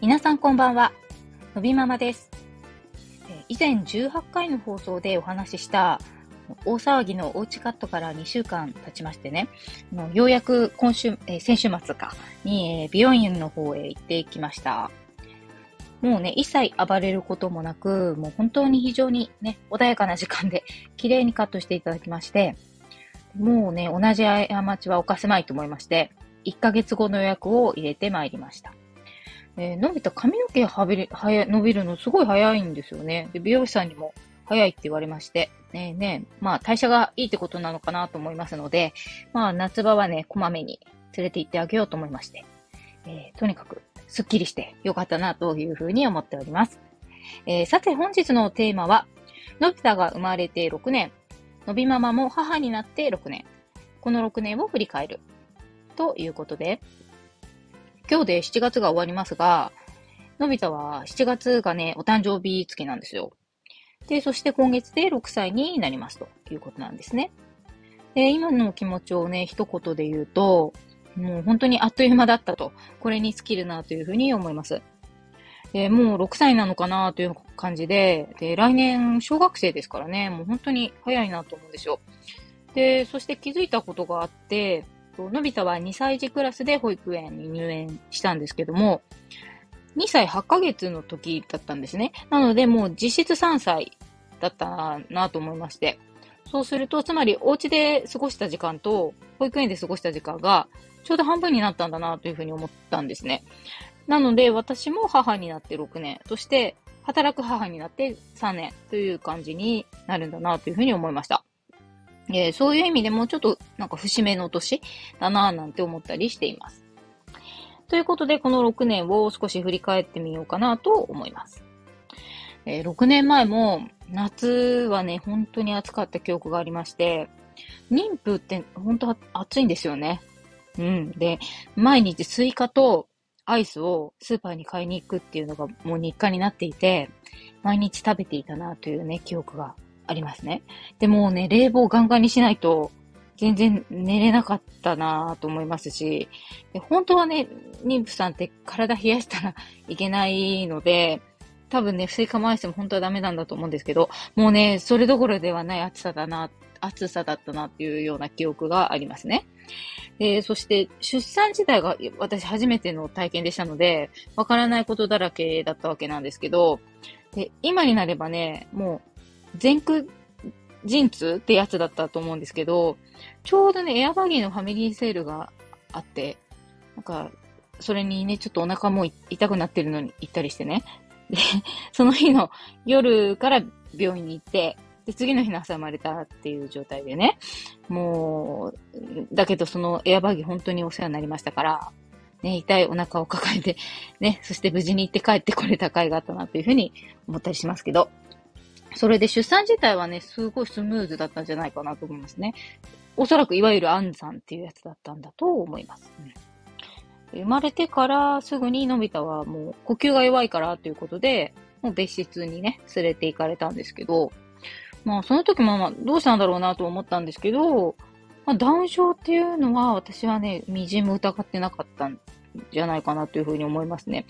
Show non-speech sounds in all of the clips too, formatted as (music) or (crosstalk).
皆さんこんばんは。のびママです。以前18回の放送でお話しした大騒ぎのおうちカットから2週間経ちましてね、ようやく今週、え先週末かに、え美容院の方へ行ってきました。もうね、一切暴れることもなく、もう本当に非常にね、穏やかな時間で綺麗にカットしていただきまして、もうね、同じ過ちは犯せまいと思いまして、1ヶ月後の予約を入れてまいりました。えー、伸びた髪の毛はびる、はや、伸びるのすごい早いんですよね。で、美容師さんにも早いって言われまして、ねえねえまあ代謝がいいってことなのかなと思いますので、まあ夏場はね、こまめに連れて行ってあげようと思いまして、えー、とにかくスッキリしてよかったなというふうに思っております。えー、さて本日のテーマは、のび太が生まれて6年、のびママも母になって6年、この6年を振り返る。ということで、今日で7月が終わりますが、のび太は7月がね、お誕生日月なんですよ。で、そして今月で6歳になりますということなんですね。で、今の気持ちをね、一言で言うと、もう本当にあっという間だったと、これに尽きるなというふうに思います。で、もう6歳なのかなという感じで、で、来年小学生ですからね、もう本当に早いなと思うんですよ。で、そして気づいたことがあって、のび太は2歳児クラスで保育園に入園したんですけども、2歳8ヶ月の時だったんですね。なので、もう実質3歳だったなと思いまして。そうすると、つまりお家で過ごした時間と、保育園で過ごした時間が、ちょうど半分になったんだなというふうに思ったんですね。なので、私も母になって6年、そして、働く母になって3年という感じになるんだなというふうに思いました。えー、そういう意味でもちょっとなんか節目の年だなぁなんて思ったりしています。ということで、この6年を少し振り返ってみようかなと思います。えー、6年前も夏はね、本当に暑かった記憶がありまして、妊婦って本当暑いんですよね。うん。で、毎日スイカとアイスをスーパーに買いに行くっていうのがもう日課になっていて、毎日食べていたなというね、記憶がありますね。でもね、冷房ガンガンにしないと、全然寝れなかったなぁと思いますし、本当はね、妊婦さんって体冷やしたら (laughs) いけないので、多分ね、スイカもアイスも本当はダメなんだと思うんですけど、もうね、それどころではない暑さだな、暑さだったなっていうような記憶がありますね。で、そして出産自体が私初めての体験でしたので、わからないことだらけだったわけなんですけど、で、今になればね、もう前駆陣痛ってやつだったと思うんですけど、ちょうどね、エアバギーのファミリーセールがあって、なんか、それにね、ちょっとお腹も痛くなってるのに行ったりしてね。で、その日の夜から病院に行って、で、次の日の朝生まれたっていう状態でね。もう、だけどそのエアバギー本当にお世話になりましたから、ね、痛いお腹を抱えて、ね、そして無事に行って帰ってこれた甲斐があったなというふうに思ったりしますけど。それで出産自体はね、すごいスムーズだったんじゃないかなと思いますね。おそらくいわゆる安産っていうやつだったんだと思います。うん、生まれてからすぐにのび太はもう呼吸が弱いからということで、もう別室にね、連れて行かれたんですけど、まあその時もまあどうしたんだろうなと思ったんですけど、まあ、ダウン症っていうのは私はね、みじも疑ってなかったんじゃないかなというふうに思いますね。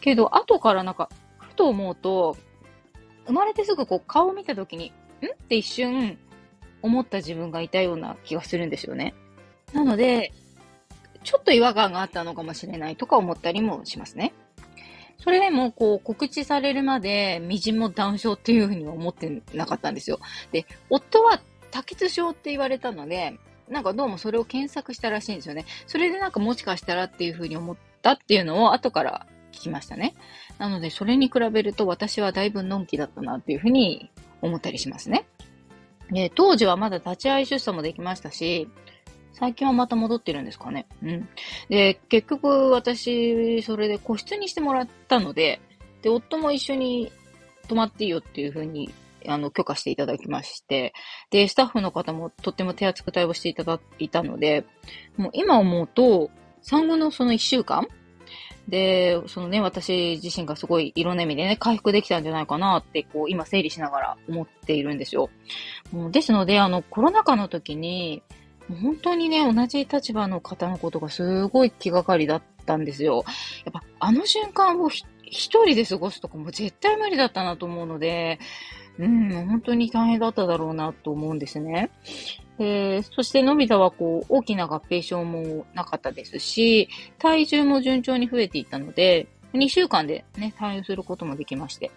けど、後からなんか、ふと思うと、生まれてすぐこう顔を見た時に、ん？って一瞬思った自分がいたような気がするんですよね。なので、ちょっと違和感があったのかもしれないとか思ったりもしますね。それでも、こう、告知されるまで、みじんもダウン症っていうふうには思ってなかったんですよ。で、夫は多血症って言われたので、なんかどうもそれを検索したらしいんですよね。それでなんかもしかしたらっていうふうに思ったっていうのを後からきましたね。なので、それに比べると私はだいぶのんきだったなっていうふうに思ったりしますね。で、当時はまだ立ち会い出産もできましたし、最近はまた戻ってるんですかね。うん。で、結局私、それで個室にしてもらったので、で、夫も一緒に泊まっていいよっていうふうに、あの、許可していただきまして、で、スタッフの方もとっても手厚く対応していただいたので、もう今思うと、産後のその一週間で、そのね、私自身がすごいいろんな意味でね、回復できたんじゃないかなって、こう、今整理しながら思っているんですよ。ですので、あの、コロナ禍の時に、本当にね、同じ立場の方のことがすごい気がかりだったんですよ。やっぱあの瞬間を一人で過ごすとかも絶対無理だったなと思うので、うん、本当に大変だっただろうなと思うんですね。えー、そして、のび太はこう、大きな合併症もなかったですし、体重も順調に増えていったので、2週間でね、対応することもできまして。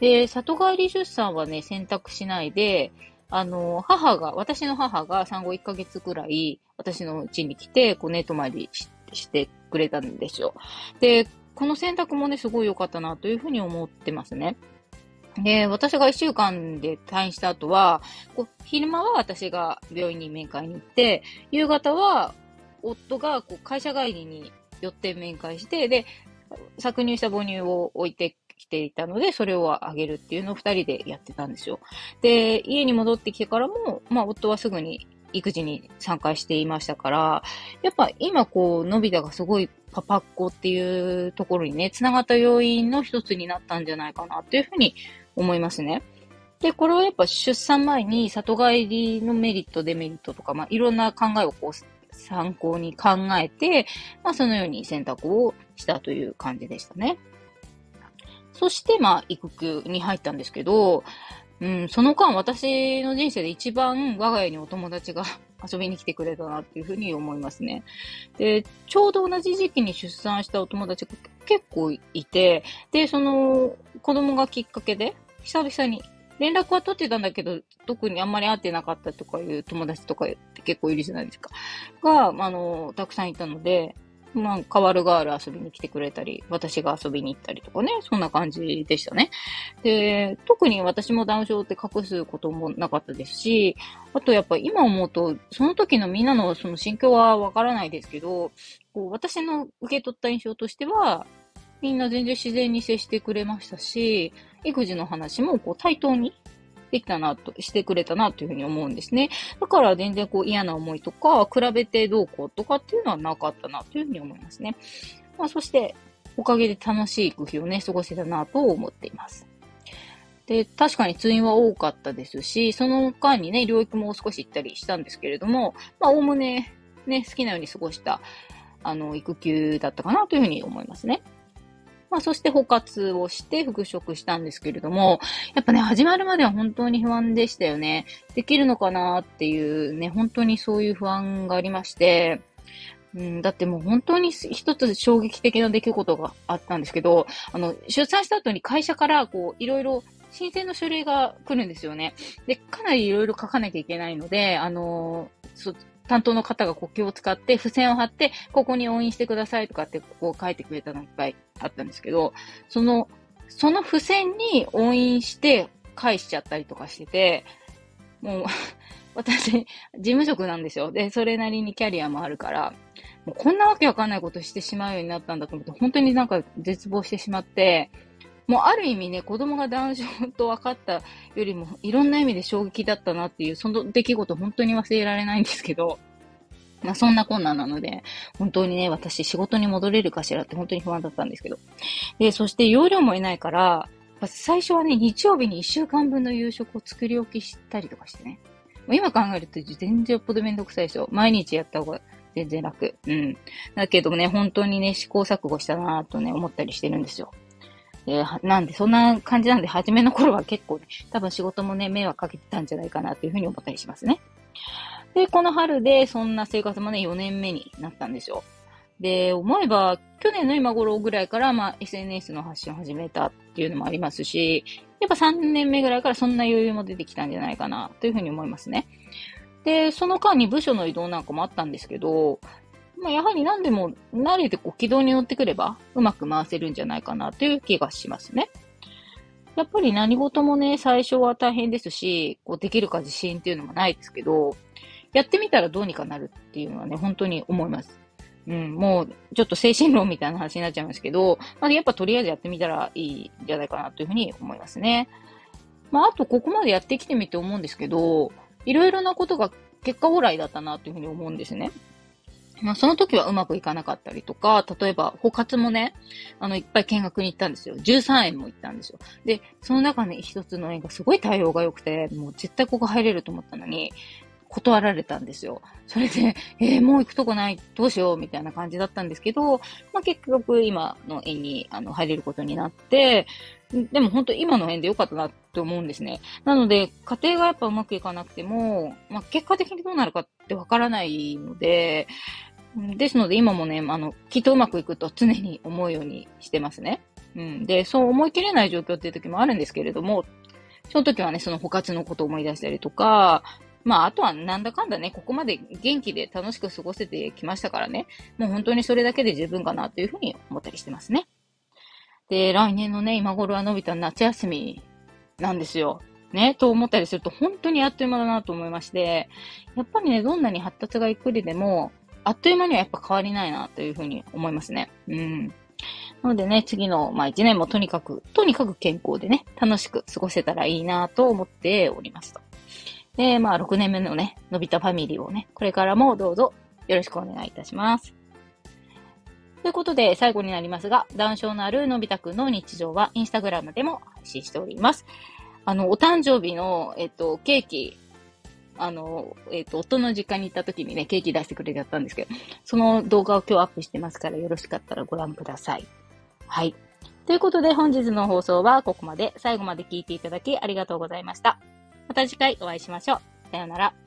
で、里帰り出産はね、選択しないで、あの、母が、私の母が産後1ヶ月くらい、私の家に来て、こう、寝泊まりしてくれたんですよ。で、この選択もね、すごい良かったなというふうに思ってますね。で、私が1週間で退院した後は、こう昼間は私が病院に面会に行って、夕方は夫がこう会社帰りに寄って面会して、で、搾乳した母乳を置いてきていたので、それをあげるっていうのを二人でやってたんですよ。で、家に戻ってきてからも、まあ、夫はすぐに育児に参加していましたから、やっぱ今こう、のび太がすごいパパっ子っていうところにね、繋がった要因の一つになったんじゃないかなっていうふうに思いますね。で、これはやっぱ出産前に里帰りのメリット、デメリットとか、まあ、いろんな考えをこう、参考に考えて、まあ、そのように選択をしたという感じでしたね。そして、まあ、育休に入ったんですけど、うん、その間私の人生で一番我が家にお友達が (laughs) 遊びに来てくれたなっていうふうに思いますね。で、ちょうど同じ時期に出産したお友達が結構いて、で、その子供がきっかけで、久々に連絡は取ってたんだけど、特にあんまり会ってなかったとかいう友達とかって結構いるじゃないですか。が、あの、たくさんいたので、まあ、変わるガール遊びに来てくれたり、私が遊びに行ったりとかね、そんな感じでしたね。で、特に私もダウン症って隠すこともなかったですし、あとやっぱ今思うと、その時のみんなのその心境はわからないですけど、こう私の受け取った印象としては、みんな全然自然に接してくれましたし、育児の話もこう対等にできたなと、してくれたなというふうに思うんですね。だから全然こう嫌な思いとか、比べてどうこうとかっていうのはなかったなというふうに思いますね。まあそして、おかげで楽しい工夫をね、過ごせたなと思っています。で、確かに通院は多かったですし、その間にね、療育も少し行ったりしたんですけれども、まあ、おおむね、ね、好きなように過ごした、あの、育休だったかなというふうに思いますね。まあ、そして補活をして復職したんですけれども、やっぱね、始まるまでは本当に不安でしたよね。できるのかなっていうね、本当にそういう不安がありまして、うん、だってもう本当に一つ衝撃的な出来事があったんですけど、あの、出産した後に会社からこう、いろいろ申請の書類が来るんですよね。で、かなりいろいろ書かなきゃいけないので、あの、担当の方が国旗を使って付箋を貼って、ここに押印してくださいとかってこう書いてくれたのがいっぱいあったんですけど、その、その付箋に押印して返しちゃったりとかしてて、もう (laughs) 私、事務職なんですよ。で、それなりにキャリアもあるから、もうこんなわけわかんないことしてしまうようになったんだと思って、本当になんか絶望してしまって、もうある意味ね、子供がダウン症と分かったよりも、いろんな意味で衝撃だったなっていう、その出来事本当に忘れられないんですけど、まあそんな困難なので、本当にね、私仕事に戻れるかしらって本当に不安だったんですけど。で、そして容量もいないから、最初はね、日曜日に1週間分の夕食を作り置きしたりとかしてね。もう今考えると全然よっぽどめんどくさいですよ。毎日やった方が全然楽。うん。だけどね、本当にね、試行錯誤したなぁとね、思ったりしてるんですよ。え、なんで、そんな感じなんで、初めの頃は結構ね、多分仕事もね、迷惑かけてたんじゃないかなっていうふうに思ったりしますね。で、この春で、そんな生活もね、4年目になったんですよ。で、思えば、去年の今頃ぐらいから、まあ、SNS の発信を始めたっていうのもありますし、やっぱ3年目ぐらいからそんな余裕も出てきたんじゃないかな、というふうに思いますね。で、その間に部署の移動なんかもあったんですけど、まあ、やはり何でも慣れてこう軌道に乗ってくればうまく回せるんじゃないかなという気がしますね。やっぱり何事もね、最初は大変ですし、こうできるか自信っていうのもないですけど、やってみたらどうにかなるっていうのはね、本当に思います。うん、もう、ちょっと精神論みたいな話になっちゃいますけど、まあ、やっぱとりあえずやってみたらいいんじゃないかなというふうに思いますね。まあ、あとここまでやってきてみて思うんですけど、いろいろなことが結果オーライだったなというふうに思うんですね。まあ、その時はうまくいかなかったりとか、例えば、補活もね、あの、いっぱい見学に行ったんですよ。13円も行ったんですよ。で、その中ね、一つの園がすごい対応が良くて、もう絶対ここ入れると思ったのに、断られたんですよ。それで、(laughs) えー、もう行くとこない、どうしよう、みたいな感じだったんですけど、まあ、結局今の園にあの入れることになって、でも本当今の園で良かったなって思うんですね。なので、家庭がやっぱうまくいかなくても、まあ、結果的にどうなるかってわからないので、ですので今もね、あの、きっとうまくいくと常に思うようにしてますね。うん。で、そう思い切れない状況っていう時もあるんですけれども、その時はね、その補活のことを思い出したりとか、まあ、あとはなんだかんだね、ここまで元気で楽しく過ごせてきましたからね、もう本当にそれだけで十分かなというふうに思ったりしてますね。で、来年のね、今頃は伸びた夏休みなんですよ。ね、と思ったりすると本当にあっという間だなと思いまして、やっぱりね、どんなに発達がゆっくりでも、あっという間にはやっぱ変わりないなというふうに思いますね。うん。なのでね、次の、まあ一年もとにかく、とにかく健康でね、楽しく過ごせたらいいなと思っておりますと。で、まあ6年目のね、のび太ファミリーをね、これからもどうぞよろしくお願いいたします。ということで、最後になりますが、談笑のあるのび太くんの日常はインスタグラムでも配信しております。あの、お誕生日の、えっと、ケーキ、あの、えっ、と、夫の実家に行った時にね、ケーキ出してくれてやったんですけど、その動画を今日アップしてますから、よろしかったらご覧ください。はい。ということで、本日の放送はここまで。最後まで聞いていただきありがとうございました。また次回お会いしましょう。さようなら。